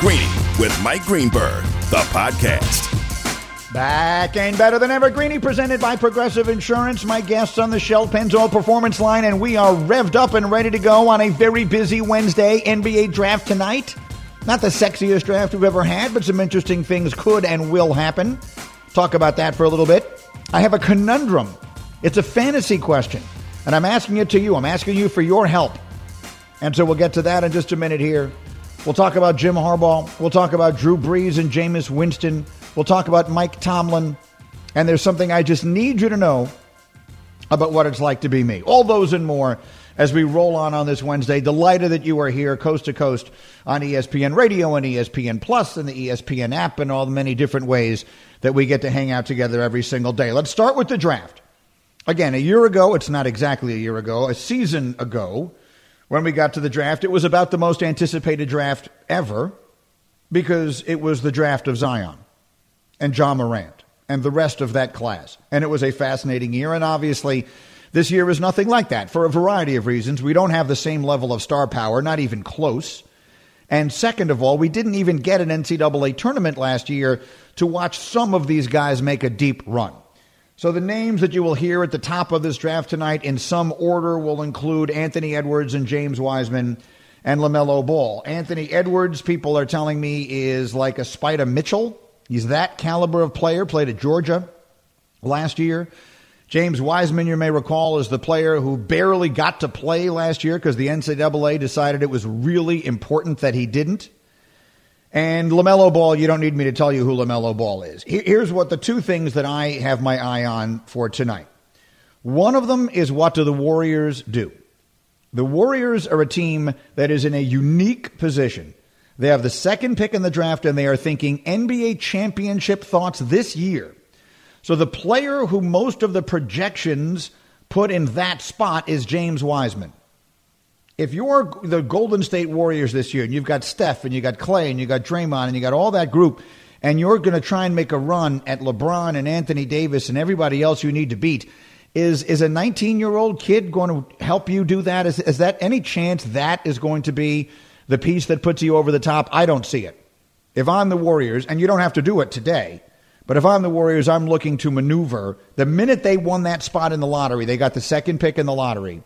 Greeny with Mike Greenberg, the podcast. Back and better than ever. Greeny presented by Progressive Insurance. My guests on the Shell Pennzoil Performance Line, and we are revved up and ready to go on a very busy Wednesday NBA draft tonight. Not the sexiest draft we've ever had, but some interesting things could and will happen. Talk about that for a little bit. I have a conundrum. It's a fantasy question, and I'm asking it to you. I'm asking you for your help. And so we'll get to that in just a minute here. We'll talk about Jim Harbaugh. We'll talk about Drew Brees and Jameis Winston. We'll talk about Mike Tomlin. And there's something I just need you to know about what it's like to be me. All those and more as we roll on on this Wednesday. Delighted that you are here coast to coast on ESPN Radio and ESPN Plus and the ESPN app and all the many different ways that we get to hang out together every single day. Let's start with the draft. Again, a year ago, it's not exactly a year ago, a season ago, when we got to the draft, it was about the most anticipated draft ever because it was the draft of Zion and Ja Morant and the rest of that class. And it was a fascinating year. And obviously, this year is nothing like that for a variety of reasons. We don't have the same level of star power, not even close. And second of all, we didn't even get an NCAA tournament last year to watch some of these guys make a deep run. So the names that you will hear at the top of this draft tonight in some order will include Anthony Edwards and James Wiseman and LaMelo Ball. Anthony Edwards, people are telling me, is like a Spida Mitchell. He's that caliber of player, played at Georgia last year. James Wiseman, you may recall, is the player who barely got to play last year because the NCAA decided it was really important that he didn't. And LaMelo Ball, you don't need me to tell you who LaMelo Ball is. Here's what the two things that I have my eye on for tonight. One of them is what do the Warriors do? The Warriors are a team that is in a unique position. They have the second pick in the draft and they are thinking NBA championship thoughts this year. So the player who most of the projections put in that spot is James Wiseman if you're the Golden State Warriors this year and you've got Steph and you got Clay and you got Draymond and you got all that group and you're going to try and make a run at LeBron and Anthony Davis and everybody else you need to beat, is is a 19 year old kid going to help you do that? Is, is that any chance that is going to be the piece that puts you over the top? I don't see it. If I'm the Warriors, and you don't have to do it today, but if I'm the Warriors, I'm looking to maneuver. The minute they won that spot in the lottery, they got the second pick in the lottery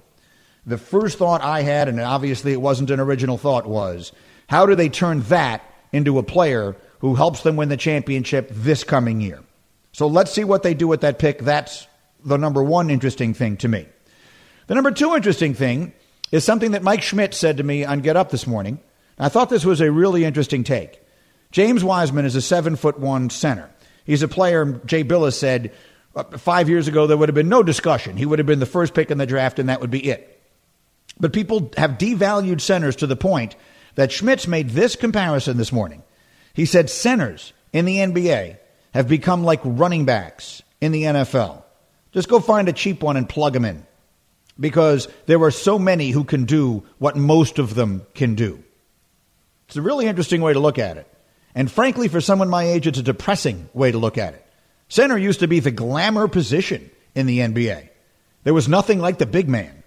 the first thought I had, and obviously it wasn't an original thought, was how do they turn that into a player who helps them win the championship this coming year? So let's see what they do with that pick. That's the number one interesting thing to me. The number two interesting thing is something that Mike Schmitz said to me on Get Up this morning. I thought this was a really interesting take. James Wiseman is a seven foot one center. He's a player, Jay Bilas said, uh, five years ago, there would have been no discussion. He would have been the first pick in the draft, and that would be it. But people have devalued centers to the point that Schmitz made this comparison this morning. He said centers in the NBA have become like running backs in the NFL. Just go find a cheap one and plug them in because there are so many who can do what most of them can do. It's a really interesting way to look at it. And frankly, for someone my age, it's a depressing way to look at it. Center used to be the glamour position in the NBA. There was nothing like the big man.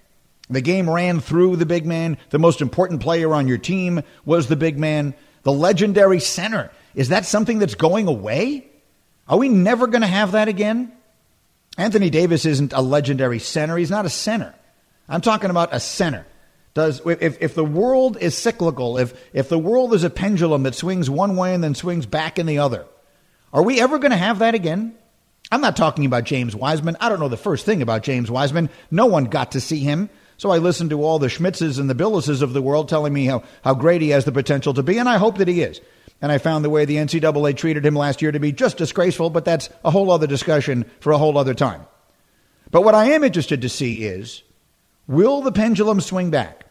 The game ran through the big man. The most important player on your team was the big man. The legendary center. Is that something that's going away? Are we never going to have that again? Anthony Davis isn't a legendary center. He's not a center. I'm talking about a center. Does if, if the world is cyclical, if if the world is a pendulum that swings one way and then swings back in the other, are we ever going to have that again? I'm not talking about James Wiseman. I don't know the first thing about James Wiseman. No one got to see him. So I listened to all the Schmitzes and the Bilases of the world telling me how, how great he has the potential to be, and I hope that he is. And I found the way the NCAA treated him last year to be just disgraceful, but that's a whole other discussion for a whole other time. But what I am interested to see is will the pendulum swing back?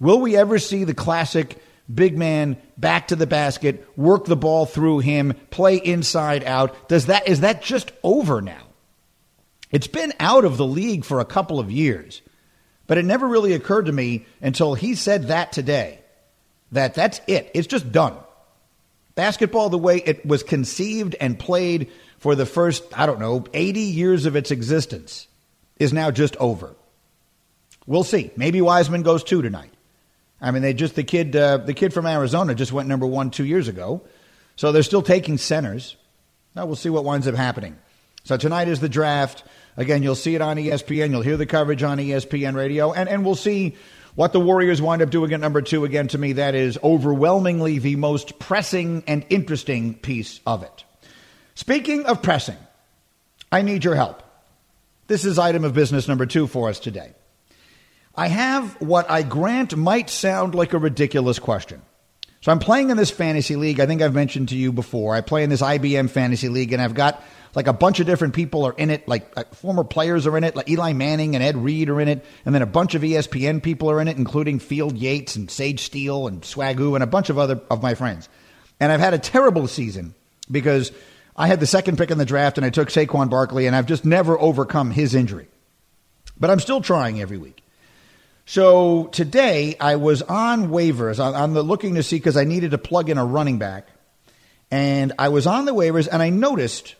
Will we ever see the classic big man back to the basket, work the ball through him, play inside out? Does that is that just over now? It's been out of the league for a couple of years. But it never really occurred to me until he said that today that that's it. It's just done. Basketball, the way it was conceived and played for the first, I don't know, 80 years of its existence, is now just over. We'll see. Maybe Wiseman goes two tonight. I mean, they just the kid uh, the kid from Arizona just went number one two years ago, so they're still taking centers. Now we'll see what winds up happening. So tonight is the draft. Again, you'll see it on ESPN. You'll hear the coverage on ESPN radio, and and we'll see what the Warriors wind up doing at number two. Again, to me, that is overwhelmingly the most pressing and interesting piece of it. Speaking of pressing, I need your help. This is item of business number two for us today. I have what I grant might sound like a ridiculous question. So I'm playing in this fantasy league. I think I've mentioned to you before. I play in this IBM fantasy league, and I've got like a bunch of different people are in it. Like uh, former players are in it. Like Eli Manning and Ed Reed are in it, and then a bunch of ESPN people are in it, including Field Yates and Sage Steele and Swagoo and a bunch of other of my friends. And I've had a terrible season because I had the second pick in the draft, and I took Saquon Barkley, and I've just never overcome his injury. But I'm still trying every week. So today I was on waivers. on, on the looking to see because I needed to plug in a running back, and I was on the waivers and I noticed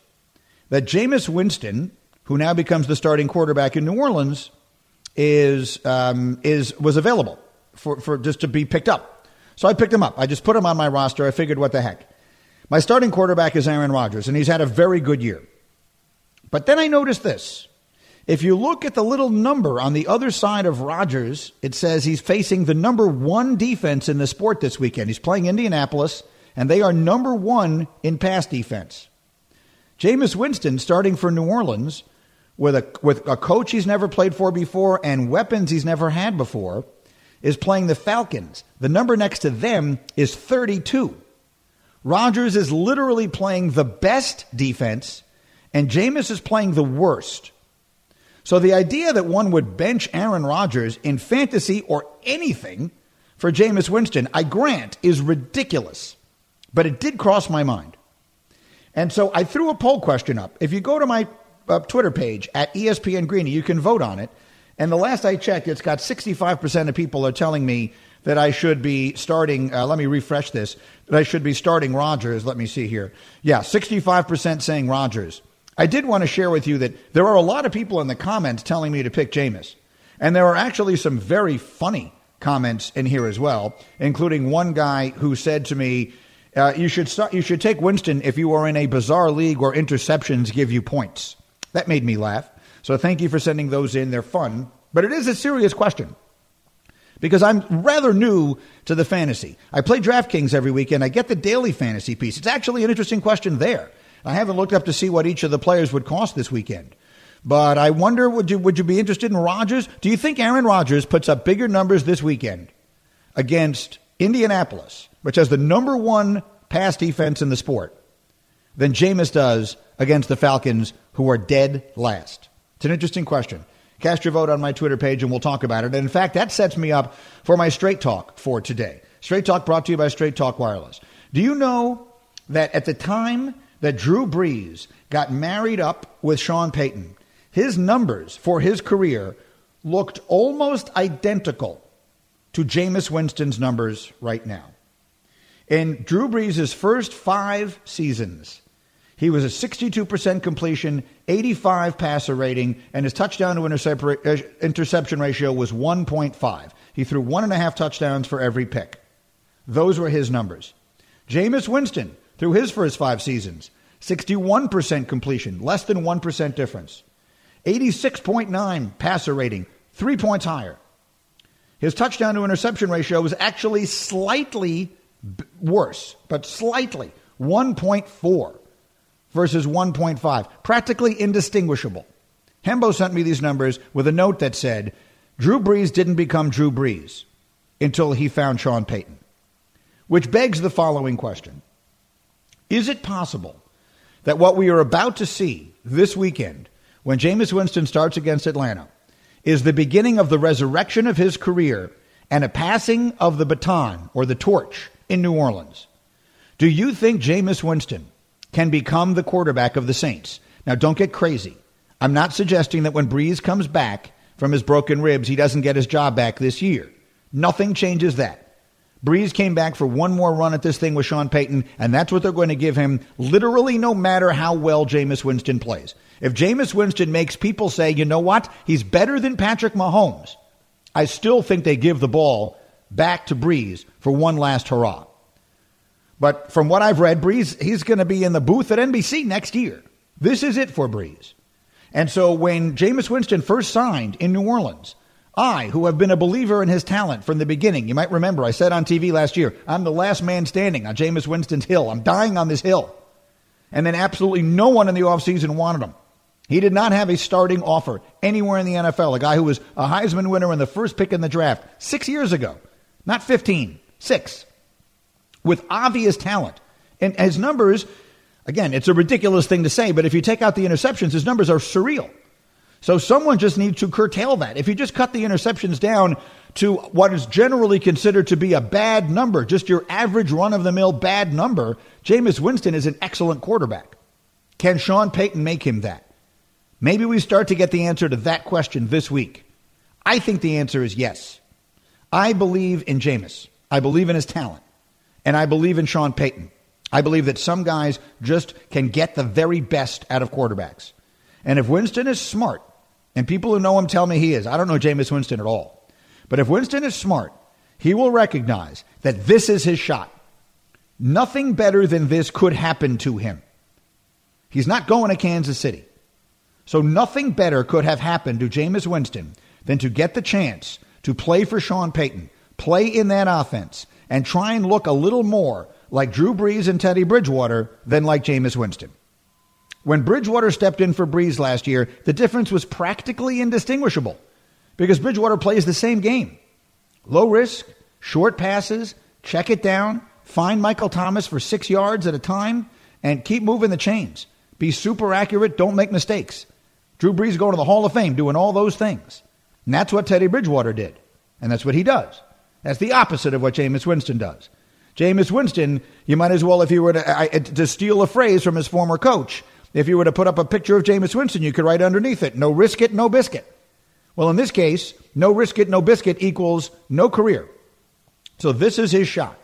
that Jameis Winston, who now becomes the starting quarterback in New Orleans, is um, is was available for, for just to be picked up. So I picked him up. I just put him on my roster. I figured, what the heck. My starting quarterback is Aaron Rodgers, and he's had a very good year. But then I noticed this. If you look at the little number on the other side of Rodgers, it says he's facing the number one defense in the sport this weekend. He's playing Indianapolis, and they are number one in pass defense. Jameis Winston, starting for New Orleans, with a, with a coach he's never played for before and weapons he's never had before, is playing the Falcons. The number next to them is 32. Rodgers is literally playing the best defense, and Jameis is playing the worst. So the idea that one would bench Aaron Rodgers in fantasy or anything for Jameis Winston, I grant, is ridiculous. But it did cross my mind. And so I threw a poll question up. If you go to my uh, Twitter page at ESPN Greeny, you can vote on it. And the last I checked, it's got 65% of people are telling me that I should be starting. Uh, let me refresh this. That I should be starting Rodgers. Let me see here. Yeah, 65% saying Rodgers. I did want to share with you that there are a lot of people in the comments telling me to pick Jameis. And there are actually some very funny comments in here as well, including one guy who said to me, uh, you, should start, you should take Winston if you are in a bizarre league where interceptions give you points. That made me laugh. So thank you for sending those in. They're fun. But it is a serious question because I'm rather new to the fantasy. I play DraftKings every weekend. I get the daily fantasy piece. It's actually an interesting question there. I haven't looked up to see what each of the players would cost this weekend. But I wonder, would you, would you be interested in Rodgers? Do you think Aaron Rodgers puts up bigger numbers this weekend against Indianapolis, which has the number one pass defense in the sport, than Jameis does against the Falcons, who are dead last? It's an interesting question. Cast your vote on my Twitter page and we'll talk about it. And in fact, that sets me up for my Straight Talk for today. Straight Talk brought to you by Straight Talk Wireless. Do you know that at the time that Drew Brees got married up with Sean Payton, his numbers for his career looked almost identical to Jameis Winston's numbers right now. In Drew Brees' first five seasons, he was a 62% completion, 85 passer rating, and his touchdown to uh, interception ratio was 1.5. He threw one and a half touchdowns for every pick. Those were his numbers. Jameis Winston, through his first five seasons. 61% completion, less than 1% difference. 86.9 passer rating, three points higher. His touchdown to interception ratio was actually slightly worse, but slightly 1.4 versus 1.5, practically indistinguishable. Hembo sent me these numbers with a note that said Drew Brees didn't become Drew Brees until he found Sean Payton, which begs the following question is it possible that what we are about to see this weekend, when Jameis Winston starts against Atlanta, is the beginning of the resurrection of his career and a passing of the baton or the torch in New Orleans? Do you think Jameis Winston can become the quarterback of the Saints? Now, don't get crazy. I'm not suggesting that when Brees comes back from his broken ribs, he doesn't get his job back this year. Nothing changes that. Brees came back for one more run at this thing with Sean Payton, and that's what they're going to give him literally no matter how well Jameis Winston plays. If Jameis Winston makes people say, you know what, he's better than Patrick Mahomes, I still think they give the ball back to Brees for one last hurrah. But from what I've read, Brees, he's going to be in the booth at NBC next year. This is it for Brees. And so when Jameis Winston first signed in New Orleans, I, who have been a believer in his talent from the beginning, you might remember I said on TV last year, I'm the last man standing on Jameis Winston's hill. I'm dying on this hill. And then absolutely no one in the offseason wanted him. He did not have a starting offer anywhere in the NFL. A guy who was a Heisman winner and the first pick in the draft six years ago, not 15, six, with obvious talent. And his numbers Again, it's a ridiculous thing to say, but if you take out the interceptions, his numbers are surreal. So someone just needs to curtail that. If you just cut the interceptions down to what is generally considered to be a bad number, just your average run of the mill bad number, Jameis Winston is an excellent quarterback. Can Sean Payton make him that? Maybe we start to get the answer to that question this week. I think the answer is yes. I believe in Jameis. I believe in his talent. And I believe in Sean Payton. I believe that some guys just can get the very best out of quarterbacks. And if Winston is smart, and people who know him tell me he is, I don't know Jameis Winston at all. But if Winston is smart, he will recognize that this is his shot. Nothing better than this could happen to him. He's not going to Kansas City. So nothing better could have happened to Jameis Winston than to get the chance to play for Sean Payton, play in that offense, and try and look a little more like Drew Brees and Teddy Bridgewater than like Jameis Winston. When Bridgewater stepped in for Brees last year, the difference was practically indistinguishable because Bridgewater plays the same game. Low risk, short passes, check it down, find Michael Thomas for six yards at a time, and keep moving the chains. Be super accurate, don't make mistakes. Drew Brees going to the Hall of Fame doing all those things. And that's what Teddy Bridgewater did. And that's what he does. That's the opposite of what Jameis Winston does. Jameis Winston, you might as well, if you were to, to steal a phrase from his former coach, if you were to put up a picture of Jameis Winston, you could write underneath it, no risk it, no biscuit. Well, in this case, no risk it, no biscuit equals no career. So this is his shot.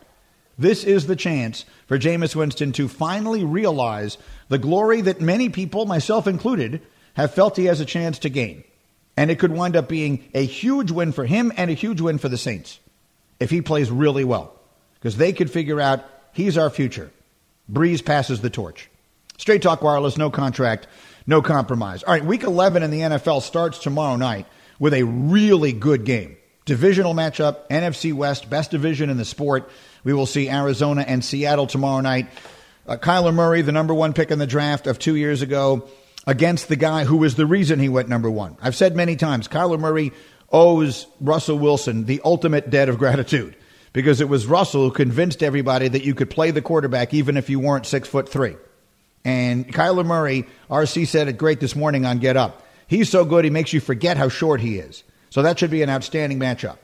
This is the chance for Jameis Winston to finally realize the glory that many people, myself included, have felt he has a chance to gain. And it could wind up being a huge win for him and a huge win for the Saints if he plays really well because they could figure out he's our future. Brees passes the torch. Straight Talk Wireless, no contract, no compromise. All right, week 11 in the NFL starts tomorrow night with a really good game. Divisional matchup, NFC West, best division in the sport. We will see Arizona and Seattle tomorrow night. Uh, Kyler Murray, the number one pick in the draft of two years ago, against the guy who was the reason he went number one. I've said many times, Kyler Murray owes Russell Wilson the ultimate debt of gratitude because it was Russell who convinced everybody that you could play the quarterback even if you weren't six foot three. And Kyler Murray, RC said it great this morning on Get Up. He's so good, he makes you forget how short he is. So that should be an outstanding matchup.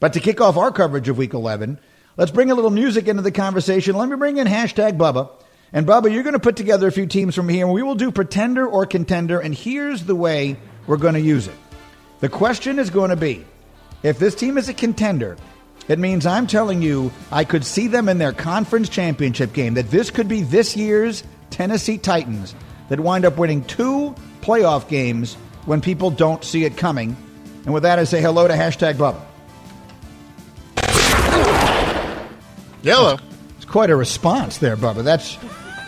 But to kick off our coverage of Week 11, let's bring a little music into the conversation. Let me bring in hashtag Bubba. And Bubba, you're going to put together a few teams from here, and we will do pretender or contender. And here's the way we're going to use it. The question is going to be if this team is a contender, it means I'm telling you, I could see them in their conference championship game, that this could be this year's Tennessee Titans that wind up winning two playoff games when people don't see it coming. And with that, I say hello to hashtag Bubba. Yellow. It's quite a response there, Bubba. That's.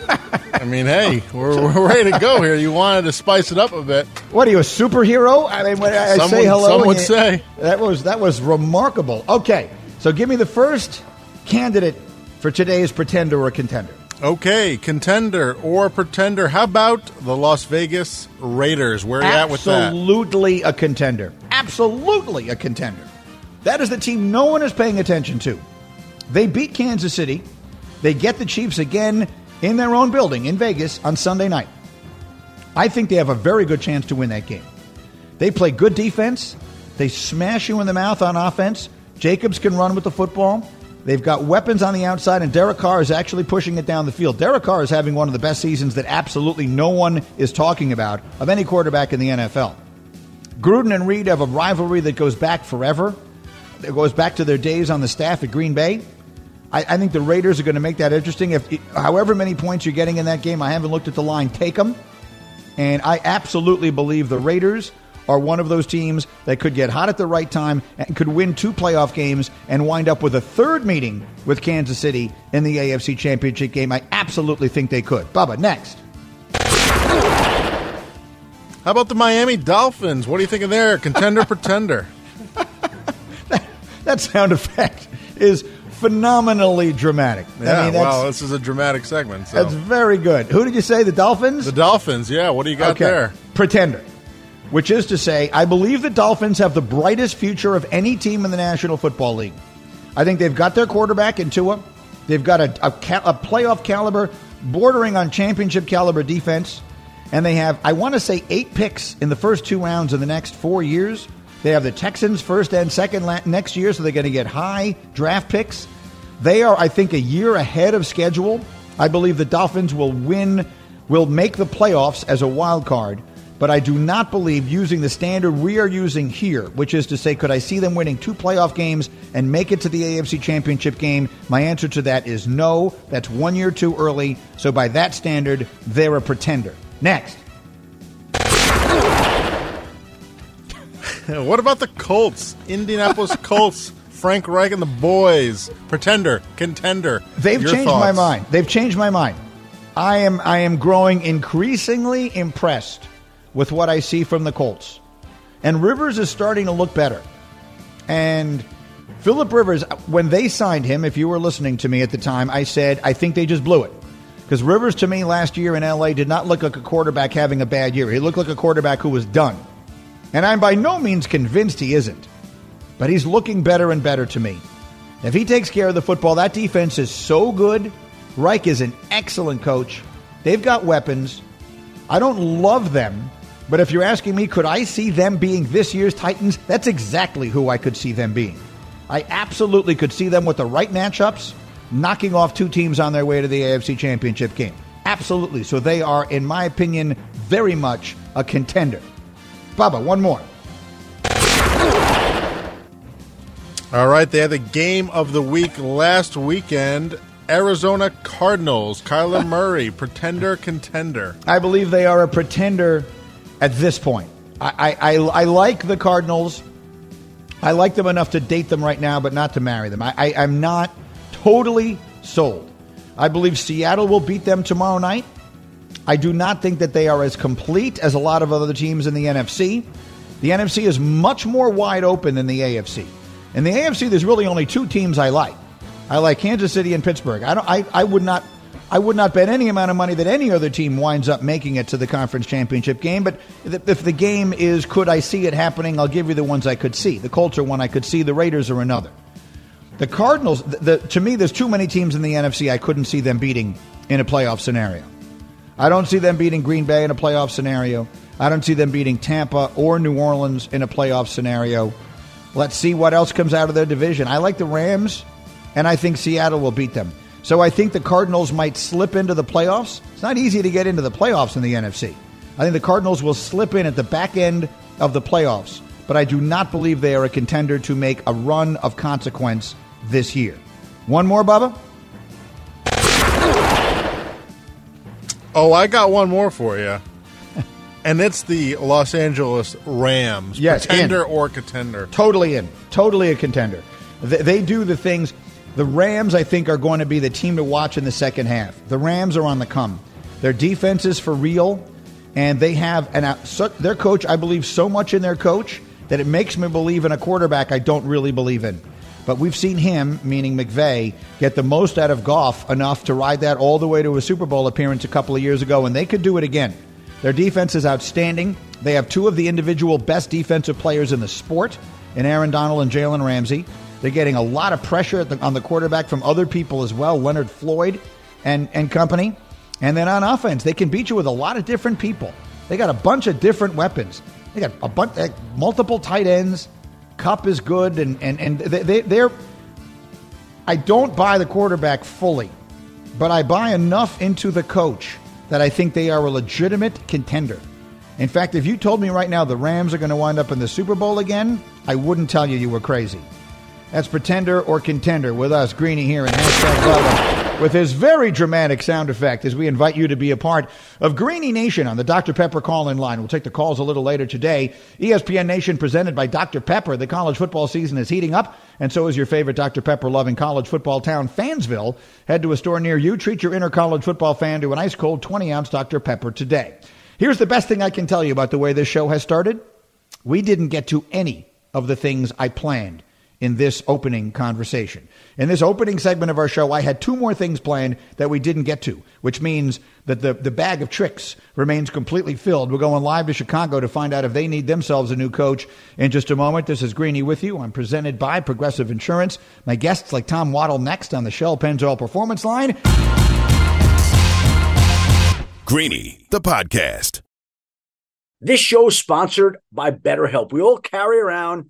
I mean, hey, we're, we're ready to go here. You wanted to spice it up a bit. What are you, a superhero? I mean, when I say hello, some would say. that was that was remarkable. Okay, so give me the first candidate for today's pretender or contender. Okay, contender or pretender. How about the Las Vegas Raiders? Where are you at with that? Absolutely a contender. Absolutely a contender. That is the team no one is paying attention to. They beat Kansas City. They get the Chiefs again in their own building in Vegas on Sunday night. I think they have a very good chance to win that game. They play good defense. They smash you in the mouth on offense. Jacobs can run with the football. They've got weapons on the outside, and Derek Carr is actually pushing it down the field. Derek Carr is having one of the best seasons that absolutely no one is talking about of any quarterback in the NFL. Gruden and Reid have a rivalry that goes back forever. It goes back to their days on the staff at Green Bay. I, I think the Raiders are going to make that interesting. If however many points you're getting in that game, I haven't looked at the line. Take them, and I absolutely believe the Raiders are one of those teams that could get hot at the right time and could win two playoff games and wind up with a third meeting with Kansas City in the AFC Championship game. I absolutely think they could. Bubba, next. How about the Miami Dolphins? What do you think of there? Contender, pretender? That sound effect is phenomenally dramatic. Yeah, I mean, that's, well, this is a dramatic segment. So. that's very good. Who did you say? The Dolphins? the Dolphins, yeah. What do you got there? Pretender. Which is to say, I believe the Dolphins have the brightest future of any team in the National Football League. I think they've got their quarterback in Tua. They've got a, a, ca- a playoff caliber, bordering on championship caliber defense. And they have, I want to say, eight picks in the first two rounds in the next four years. They have the Texans first and second la- next year, so they're going to get high draft picks. They are, I think, a year ahead of schedule. I believe the Dolphins will win, will make the playoffs as a wild card. But I do not believe using the standard we are using here, which is to say, could I see them winning two playoff games and make it to the AFC Championship game? My answer to that is no. That's one year too early. So by that standard, they're a pretender. Next. What about the Colts? Indianapolis Colts, Frank Reich and the boys. Pretender, contender. They've Your changed my mind. They've changed my mind. I am I am growing increasingly impressed with what I see from the Colts. And Rivers is starting to look better. And Philip Rivers, when they signed him, if you were listening to me at the time, I said, I think they just blew it. Because Rivers, to me, last year in LA did not look like a quarterback having a bad year. He looked like a quarterback who was done. And I'm by no means convinced he isn't. But he's looking better and better to me. If he takes care of the football, that defense is so good. Reich is an excellent coach. They've got weapons. I don't love them, but if you're asking me, could I see them being this year's Titans? That's exactly who I could see them being. I absolutely could see them with the right matchups knocking off two teams on their way to the AFC Championship game. Absolutely. So they are, in my opinion, very much a contender. Bubba, one more. All right, they had the game of the week last weekend. Arizona Cardinals, Kyler Murray, pretender, contender. I believe they are a pretender at this point. I, I, I, I like the Cardinals. I like them enough to date them right now, but not to marry them. I, I, I'm not totally sold. I believe Seattle will beat them tomorrow night. I do not think that they are as complete as a lot of other teams in the NFC. The NFC is much more wide open than the AFC. In the AFC, there's really only two teams I like. I like Kansas City and Pittsburgh. I don't. I, I would not. I would not bet any amount of money that any other team winds up making it to the conference championship game. But if the game is, could I see it happening? I'll give you the ones I could see. The Colts are one I could see. The Raiders are another. The Cardinals. The, the, to me, there's too many teams in the NFC I couldn't see them beating in a playoff scenario. I don't see them beating Green Bay in a playoff scenario. I don't see them beating Tampa or New Orleans in a playoff scenario. Let's see what else comes out of their division. I like the Rams, and I think Seattle will beat them. So I think the Cardinals might slip into the playoffs. It's not easy to get into the playoffs in the NFC. I think the Cardinals will slip in at the back end of the playoffs, but I do not believe they are a contender to make a run of consequence this year. One more, Bubba? Oh, I got one more for you. and it's the Los Angeles Rams. Yes, Pretender in. or contender. Totally in. Totally a contender. They, they do the things. The Rams, I think, are going to be the team to watch in the second half. The Rams are on the come. Their defense is for real, and they have an so, their coach. I believe so much in their coach that it makes me believe in a quarterback I don't really believe in. But we've seen him, meaning McVay, get the most out of Goff enough to ride that all the way to a Super Bowl appearance a couple of years ago, and they could do it again. Their defense is outstanding. They have two of the individual best defensive players in the sport, in Aaron Donald and Jalen Ramsey. They're getting a lot of pressure the, on the quarterback from other people as well, Leonard Floyd and, and company. And then on offense, they can beat you with a lot of different people. They got a bunch of different weapons. They got a bunch, eh, multiple tight ends. Kupp is good, and and and they, they, they're. I don't buy the quarterback fully, but I buy enough into the coach that I think they are a legitimate contender. In fact, if you told me right now the Rams are going to wind up in the Super Bowl again, I wouldn't tell you you were crazy. That's pretender or contender with us, Greeny here in hashtag Bubba. With his very dramatic sound effect as we invite you to be a part of Greeny Nation on the Dr. Pepper call in line. We'll take the calls a little later today. ESPN Nation presented by Dr. Pepper. The college football season is heating up, and so is your favorite Dr. Pepper loving college football town, Fansville. Head to a store near you, treat your inner college football fan to an ice cold 20 ounce Dr. Pepper today. Here's the best thing I can tell you about the way this show has started. We didn't get to any of the things I planned in this opening conversation. In this opening segment of our show, I had two more things planned that we didn't get to, which means that the, the bag of tricks remains completely filled. We're going live to Chicago to find out if they need themselves a new coach in just a moment. This is Greeny with you. I'm presented by Progressive Insurance. My guests like Tom Waddle next on the Shell Pennzoil Performance Line. Greeny, the podcast. This show is sponsored by BetterHelp. We all carry around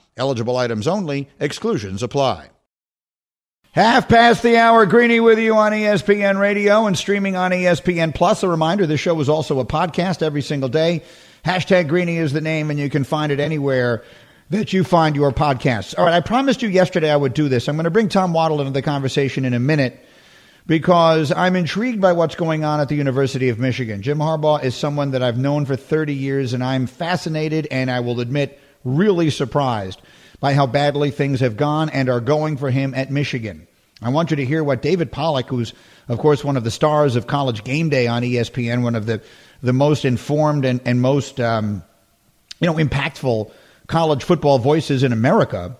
Eligible items only, exclusions apply. Half past the hour, Greeny with you on ESPN Radio and streaming on ESPN Plus. A reminder this show is also a podcast every single day. Hashtag Greeny is the name, and you can find it anywhere that you find your podcasts. All right, I promised you yesterday I would do this. I'm going to bring Tom Waddle into the conversation in a minute because I'm intrigued by what's going on at the University of Michigan. Jim Harbaugh is someone that I've known for 30 years, and I'm fascinated and I will admit really surprised by how badly things have gone and are going for him at Michigan. I want you to hear what David Pollack, who's, of course, one of the stars of college game day on ESPN, one of the, the most informed and, and most um, you know, impactful college football voices in America.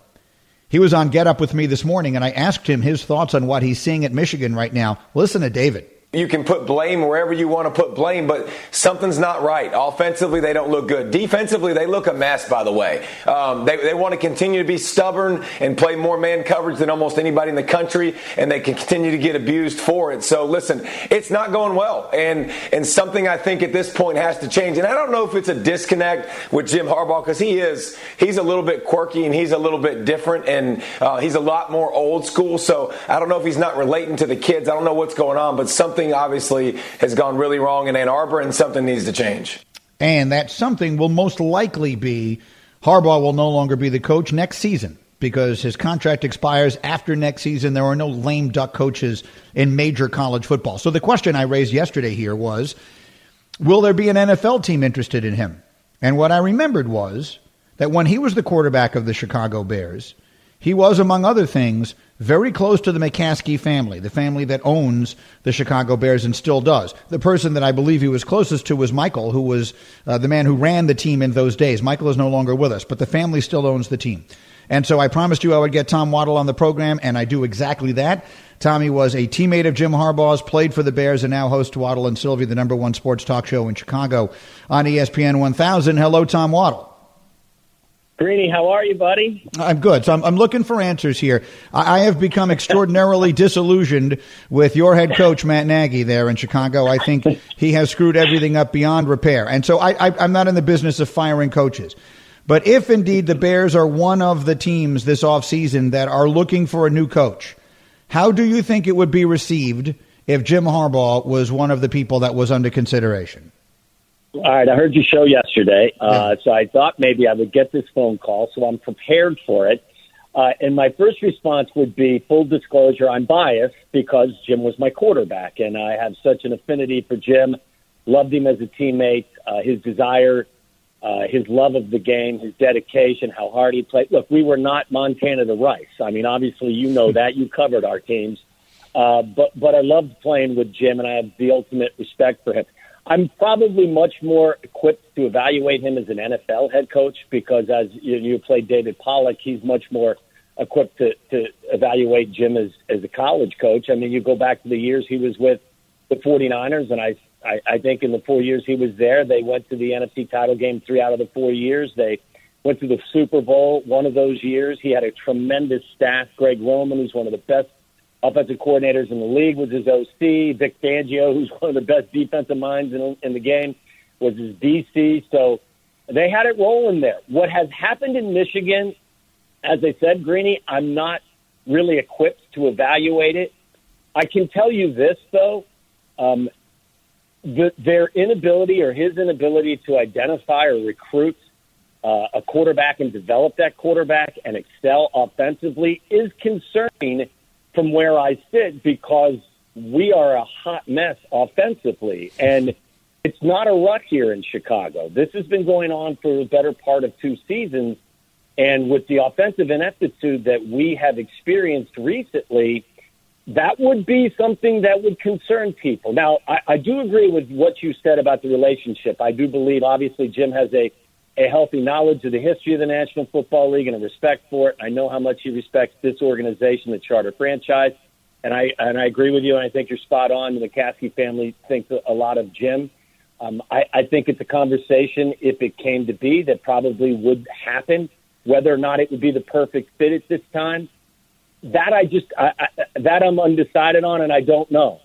He was on Get Up with me this morning, and I asked him his thoughts on what he's seeing at Michigan right now. Listen to David you can put blame wherever you want to put blame, but something's not right. Offensively, they don't look good. Defensively, they look a mess, by the way. Um, they, they want to continue to be stubborn and play more man coverage than almost anybody in the country, and they can continue to get abused for it. So, listen, it's not going well. And, and something I think at this point has to change. And I don't know if it's a disconnect with Jim Harbaugh, because he is, he's a little bit quirky and he's a little bit different, and uh, he's a lot more old school. So, I don't know if he's not relating to the kids. I don't know what's going on, but something something obviously has gone really wrong in Ann Arbor and something needs to change. And that something will most likely be Harbaugh will no longer be the coach next season because his contract expires after next season. There are no lame duck coaches in major college football. So the question I raised yesterday here was Will there be an NFL team interested in him? And what I remembered was that when he was the quarterback of the Chicago Bears, he was, among other things, very close to the McCaskey family, the family that owns the Chicago Bears and still does. The person that I believe he was closest to was Michael, who was uh, the man who ran the team in those days. Michael is no longer with us, but the family still owns the team. And so I promised you I would get Tom Waddle on the program, and I do exactly that. Tommy was a teammate of Jim Harbaugh's, played for the Bears, and now hosts Waddle and Silvy, the number one sports talk show in Chicago on ESPN 1000. Hello, Tom Waddle. Greeny, how are you, buddy? I'm good. So I'm, I'm looking for answers here. I, I have become extraordinarily disillusioned with your head coach, Matt Nagy, there in Chicago. I think he has screwed everything up beyond repair. And so I, I, I'm not in the business of firing coaches. But if indeed the Bears are one of the teams this offseason that are looking for a new coach, how do you think it would be received if Jim Harbaugh was one of the people that was under consideration? All right, I heard your show yesterday, uh, so I thought maybe I would get this phone call, so I'm prepared for it. Uh, and my first response would be full disclosure, I'm biased because Jim was my quarterback, and I have such an affinity for Jim. Loved him as a teammate, uh, his desire, uh, his love of the game, his dedication, how hard he played. Look, we were not Montana the Rice. I mean, obviously, you know that. You covered our teams. Uh, but but I loved playing with Jim, and I have the ultimate respect for him. I'm probably much more equipped to evaluate him as an NFL head coach because as you, you played David Pollack, he's much more equipped to, to evaluate Jim as, as a college coach. I mean, you go back to the years he was with the 49ers, and I, I, I think in the four years he was there, they went to the NFC title game three out of the four years. They went to the Super Bowl one of those years. He had a tremendous staff. Greg Roman, who's one of the best offensive coordinators in the league was his OC. Vic Fangio, who's one of the best defensive minds in, in the game, was his DC. So they had it rolling there. What has happened in Michigan, as I said, Greeny, I'm not really equipped to evaluate it. I can tell you this, though. Um, the, their inability or his inability to identify or recruit uh, a quarterback and develop that quarterback and excel offensively is concerning from where I sit because we are a hot mess offensively. And it's not a rut here in Chicago. This has been going on for the better part of two seasons. And with the offensive ineptitude that we have experienced recently, that would be something that would concern people. Now, I, I do agree with what you said about the relationship. I do believe, obviously, Jim has a a healthy knowledge of the history of the National Football League and a respect for it. I know how much he respects this organization, the Charter franchise, and I and I agree with you. And I think you're spot on. The McCaskey family thinks a lot of Jim. Um, I, I think it's a conversation, if it came to be, that probably would happen. Whether or not it would be the perfect fit at this time, that I just I, I, that I'm undecided on, and I don't know.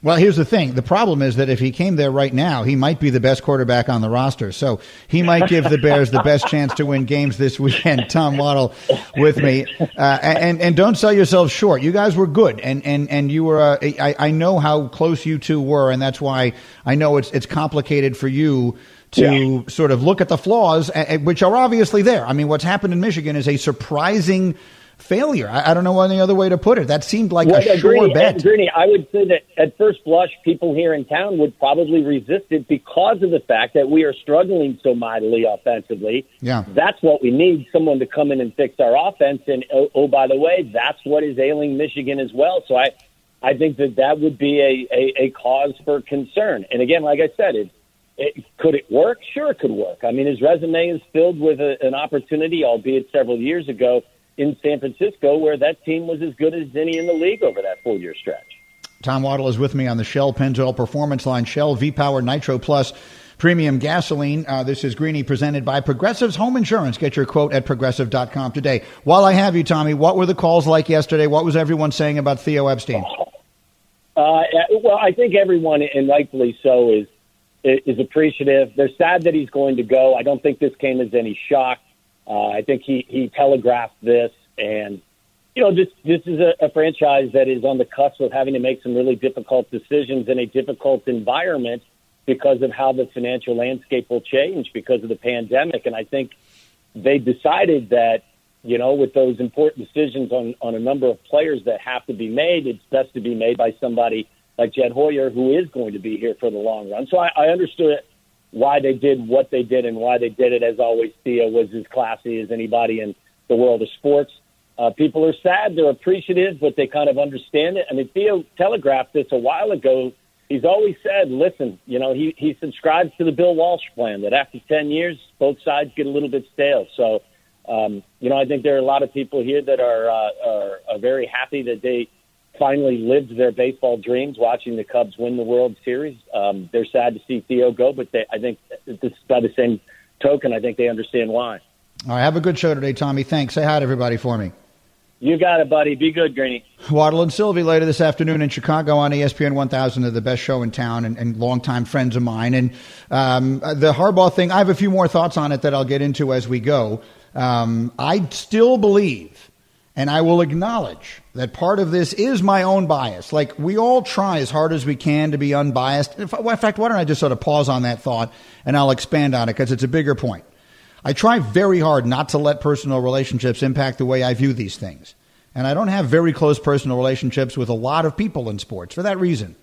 Well, here's the thing. The problem is that if he came there right now, he might be the best quarterback on the roster. So he might give the Bears the best chance to win games this weekend. Tom Waddle with me. Uh, and, and don't sell yourselves short. You guys were good. And, and, and you were, uh, I, I know how close you two were. And that's why I know it's, it's complicated for you to yeah. sort of look at the flaws, which are obviously there. I mean, what's happened in Michigan is a surprising failure. I, I, don't know any other way to put it. That seemed like well, a sure bet. Greeny, I would say that at first blush, people here in town would probably resist it because of the fact that we are struggling so mightily offensively. Yeah, that's what we need: someone to come in and fix our offense. And oh, oh by the way, that's what is ailing Michigan as well. So I, I think that that would be a, a, a cause for concern. And again, like I said, it, it, could it work? Sure, it could work. I mean, his resume is filled with a, an opportunity, albeit several years ago in San Francisco, where that team was as good as any in the league over that four year stretch. Tom Waddle is with me on the Shell Pennzoil Performance Line. Shell V Power Nitro Plus Premium Gasoline. Uh, this is Greeny presented by Progressive's Home Insurance. Get your quote at progressive.com today. While I have you, Tommy, what were the calls like yesterday? What was everyone saying about Theo Epstein? Uh, well, I think everyone, and rightfully so, is is appreciative. They're sad that he's going to go. I don't think this came as any shock. Uh, I think he, he telegraphed this, and you know this this is a, a franchise that is on the cusp of having to make some really difficult decisions in a difficult environment because of how the financial landscape will change because of the pandemic. And I think they decided that you know with those important decisions on on a number of players that have to be made, it's best to be made by somebody like Jed Hoyer, who is going to be here for the long run. So I, I understood it why they did what they did and why they did it. As always, Theo was as classy as anybody in the world of sports. Uh, people are sad, they're appreciative, but they kind of understand it. I mean, Theo telegraphed this a while ago. He's always said, listen, you know, he, he subscribes to the Bill Walsh plan that after 10 years, both sides get a little bit stale. So, um, you know, I think there are a lot of people here that are, uh, are, are very happy that they finally lived their baseball dreams watching the Cubs win the World Series. Um, they're sad to see Theo go, but they, I think this, by the same token, I think they understand why. All right, have a good show today, Tommy. Thanks. Say hi to everybody for me. You got it, buddy. Be good, Greeny. Waddle and Silvy later this afternoon in Chicago on ESPN 1000. They're the best show in town and, and longtime friends of mine. And um, the Harbaugh thing, I have a few more thoughts on it that I'll get into as we go. Um, I still believe, and I will acknowledge that part of this is my own bias. Like we all try as hard as we can to be unbiased. In fact, why don't I just sort of pause on that thought and I'll expand on it because it's a bigger point. I try very hard not to let personal relationships impact the way I view these things. And I don't have very close personal relationships with a lot of people in sports for that reason.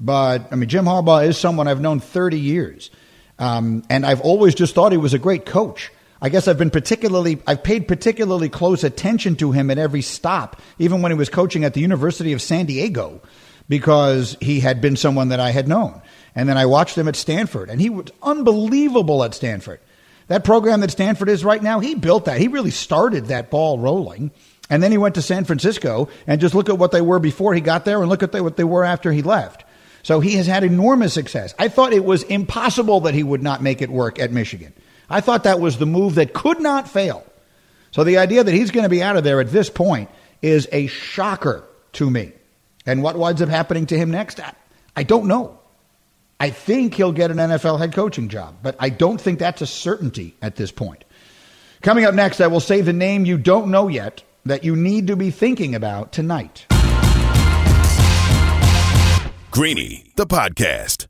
But, I mean, Jim Harbaugh is someone I've known 30 years. Um, and I've always just thought he was a great coach. I guess I've been particularly, I've paid particularly close attention to him at every stop, even when he was coaching at the University of San Diego, because he had been someone that I had known. And then I watched him at Stanford, and he was unbelievable at Stanford. That program that Stanford is right now, he built that. He really started that ball rolling. And then he went to San Francisco and just look at what they were before he got there and look at what they were after he left. So he has had enormous success. I thought it was impossible that he would not make it work at Michigan. I thought that was the move that could not fail. So the idea that he's going to be out of there at this point is a shocker to me. And what winds up happening to him next? I don't know. I think he'll get an NFL head coaching job, but I don't think that's a certainty at this point. Coming up next, I will say the name you don't know yet that you need to be thinking about tonight. Greeny, the podcast.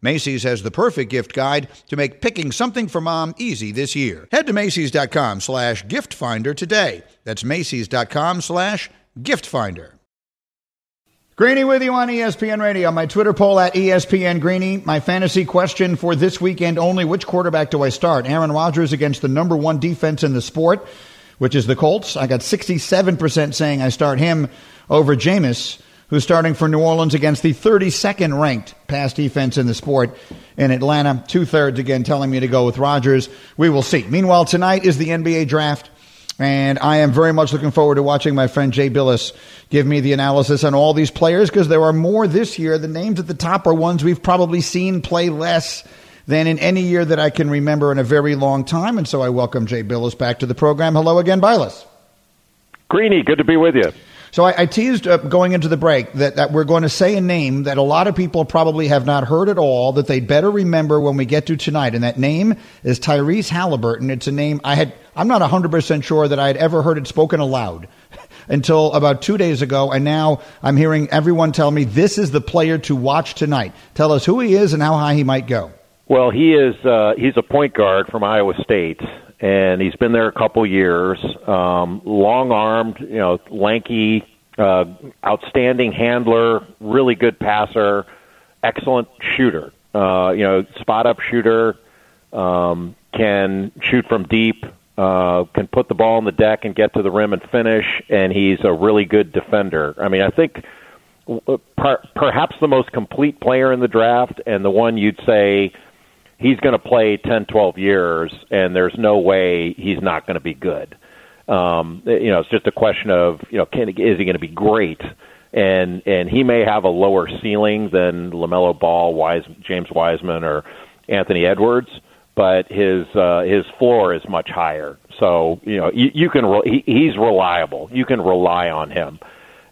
Macy's has the perfect gift guide to make picking something for mom easy this year. Head to Macy's.com slash gift finder today. That's Macy's.com slash gift finder. Greeny with you on ESPN Radio. My Twitter poll at ESPN Greeny. My fantasy question for this weekend only which quarterback do I start? Aaron Rodgers against the number one defense in the sport, which is the Colts. I got 67% saying I start him over Jameis who's starting for New Orleans against the 32nd ranked pass defense in the sport in Atlanta. Two thirds again telling me to go with Rodgers. We will see. Meanwhile, tonight is the NBA draft. And I am very much looking forward to watching my friend Jay Bilas give me the analysis on all these players because there are more this year. The names at the top are ones we've probably seen play less than in any year that I can remember in a very long time. And so I welcome Jay Bilas back to the program. Hello again, Bilas. Greeny, good to be with you. So I, I teased uh, going into the break that, that we're going to say a name that a lot of people probably have not heard at all that they'd better remember when we get to tonight. And that name is Tyrese Halliburton. It's a name I had, I'm not 100% sure that I had ever heard it spoken aloud until about two days ago. And now I'm hearing everyone tell me this is the player to watch tonight. Tell us who he is and how high he might go. Well, he is, uh, he's a point guard from Iowa State and he's been there a couple years. Um, long armed, you know, lanky, uh, outstanding handler, really good passer, excellent shooter. Uh, you know, spot up shooter, um, can shoot from deep, uh, can put the ball on the deck and get to the rim and finish, and he's a really good defender. I mean, I think per- perhaps the most complete player in the draft, and the one you'd say he's going to play 10, 12 years, and there's no way he's not going to be good. Um, you know, it's just a question of you know, can is he going to be great? And and he may have a lower ceiling than LaMelo Ball, Wise, James Wiseman, or Anthony Edwards, but his uh, his floor is much higher. So you know, you, you can re- he, he's reliable. You can rely on him.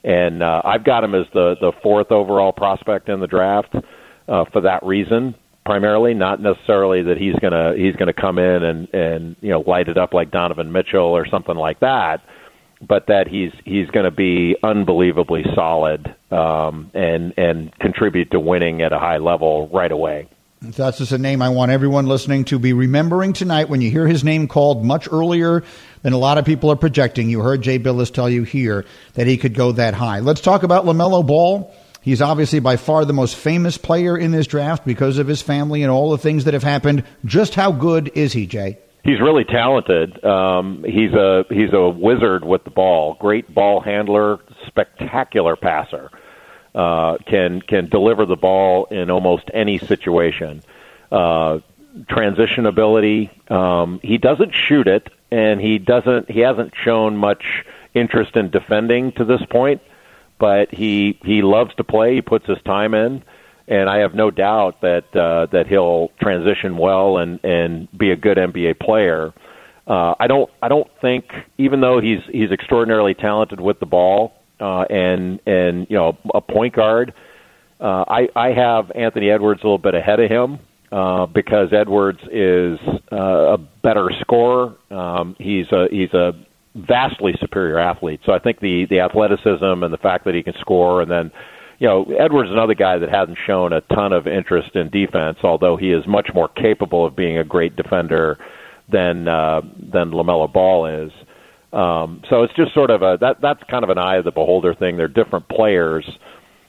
And uh, I've got him as the the fourth overall prospect in the draft uh, for that reason primarily, not necessarily that he's gonna he's gonna come in and and you know light it up like Donovan Mitchell or something like that, but that he's he's going to be unbelievably solid um, and and contribute to winning at a high level right away. That's just a name I want everyone listening to be remembering tonight when you hear his name called much earlier than a lot of people are projecting. You heard Jay Bilas tell you here that he could go that high. Let's talk about LaMelo Ball. He's obviously by far the most famous player in this draft because of his family and all the things that have happened. Just how good is he, Jay? He's really talented. Um, he's a he's a wizard with the ball. Great ball handler, spectacular passer. Uh, can can deliver the ball in almost any situation. Uh, transition ability. Um, he doesn't shoot it, and he doesn't. He hasn't shown much interest in defending to this point but he he loves to play. He puts his time in, and I have no doubt that uh, that he'll transition well and and be a good NBA player. Uh, I don't I don't think even though he's he's extraordinarily talented with the ball uh, and and you know a point guard. Uh, I I have Anthony Edwards a little bit ahead of him uh, because Edwards is uh, a better scorer. Um, he's a he's a vastly superior athlete. So I think the the athleticism and the fact that he can score, and then you know Edwards is another guy that hasn't shown a ton of interest in defense, although he is much more capable of being a great defender than uh, than LaMelo Ball is. Um, so it's just sort of a that that's kind of an eye of the beholder thing. They're different players.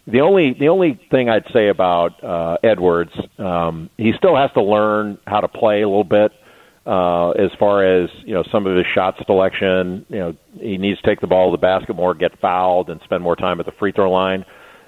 The only the only thing I'd say about uh, Edwards, um, he still has to learn how to play a little bit as far as you know some of his shot selection. You know, he needs to take the ball to the basket more, get fouled, and spend more time at the free throw line.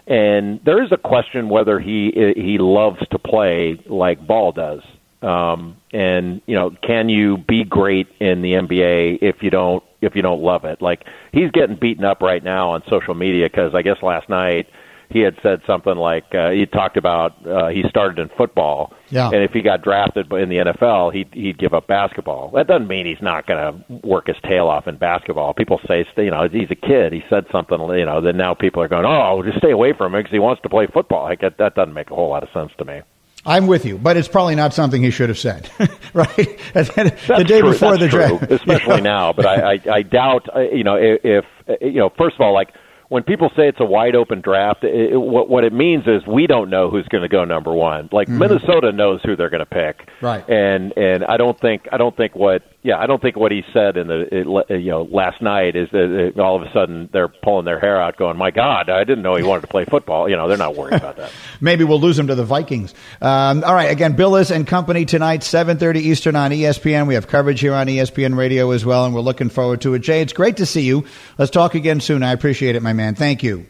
And there is a question whether he he loves to play like Ball does. Um, and you know, can you be great in the NBA if you don't if you don't love it? Like he's getting beaten up right now on social media because I guess last night he had said something like uh, he talked about uh, he started in football, yeah. and if he got drafted in the NFL, he'd he'd give up basketball. That doesn't mean he's not going to work his tail off in basketball. People say, you know, he's a kid. He said something, you know, that now people are going, oh, just stay away from him because he wants to play football. Like that, that doesn't make a whole lot of sense to me. I'm with you, but it's probably not something he should have said, right? That's the day true. before That's the draft, especially now. But I, I, I doubt, uh, you know, if, if you know, first of all, like when people say it's a wide open draft, it, it, what what it means is we don't know who's going to go number one. Like mm-hmm. Minnesota knows who they're going to pick, right? And and I don't think I don't think what yeah I don't think what he said in the it, you know last night is that all of a sudden they're pulling their hair out, going, "My God, I didn't know he wanted to play football." You know, they're not worried about that. Maybe we'll lose him to the Vikings. Um, all right, again, Bilas and Company tonight, seven thirty Eastern on ESPN. We have coverage here on ESPN Radio as well, and we're looking forward to it. Jay, it's great to see you. Let's talk again soon. I appreciate it, my man. Thank you.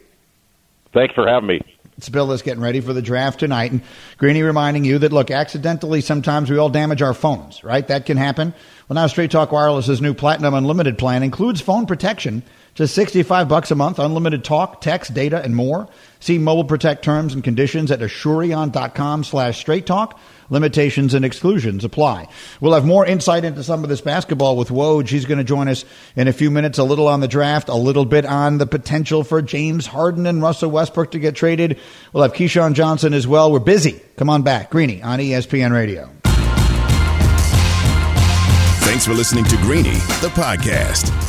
Thanks for having me. It's Bilas getting ready for the draft tonight. And Greeny reminding you that, look, accidentally, sometimes we all damage our phones, right? That can happen. Well, now Straight Talk Wireless's new Platinum Unlimited plan includes phone protection just 65 bucks a month, unlimited talk, text, data, and more. See Mobile Protect terms and conditions at asurion.com slash straight talk. Limitations and exclusions apply. We'll have more insight into some of this basketball with Woj. He's going to join us in a few minutes, a little on the draft, a little bit on the potential for James Harden and Russell Westbrook to get traded. We'll have Keyshawn Johnson as well. We're busy. Come on back. Greeny on ESPN Radio. Thanks for listening to Greeny, the podcast.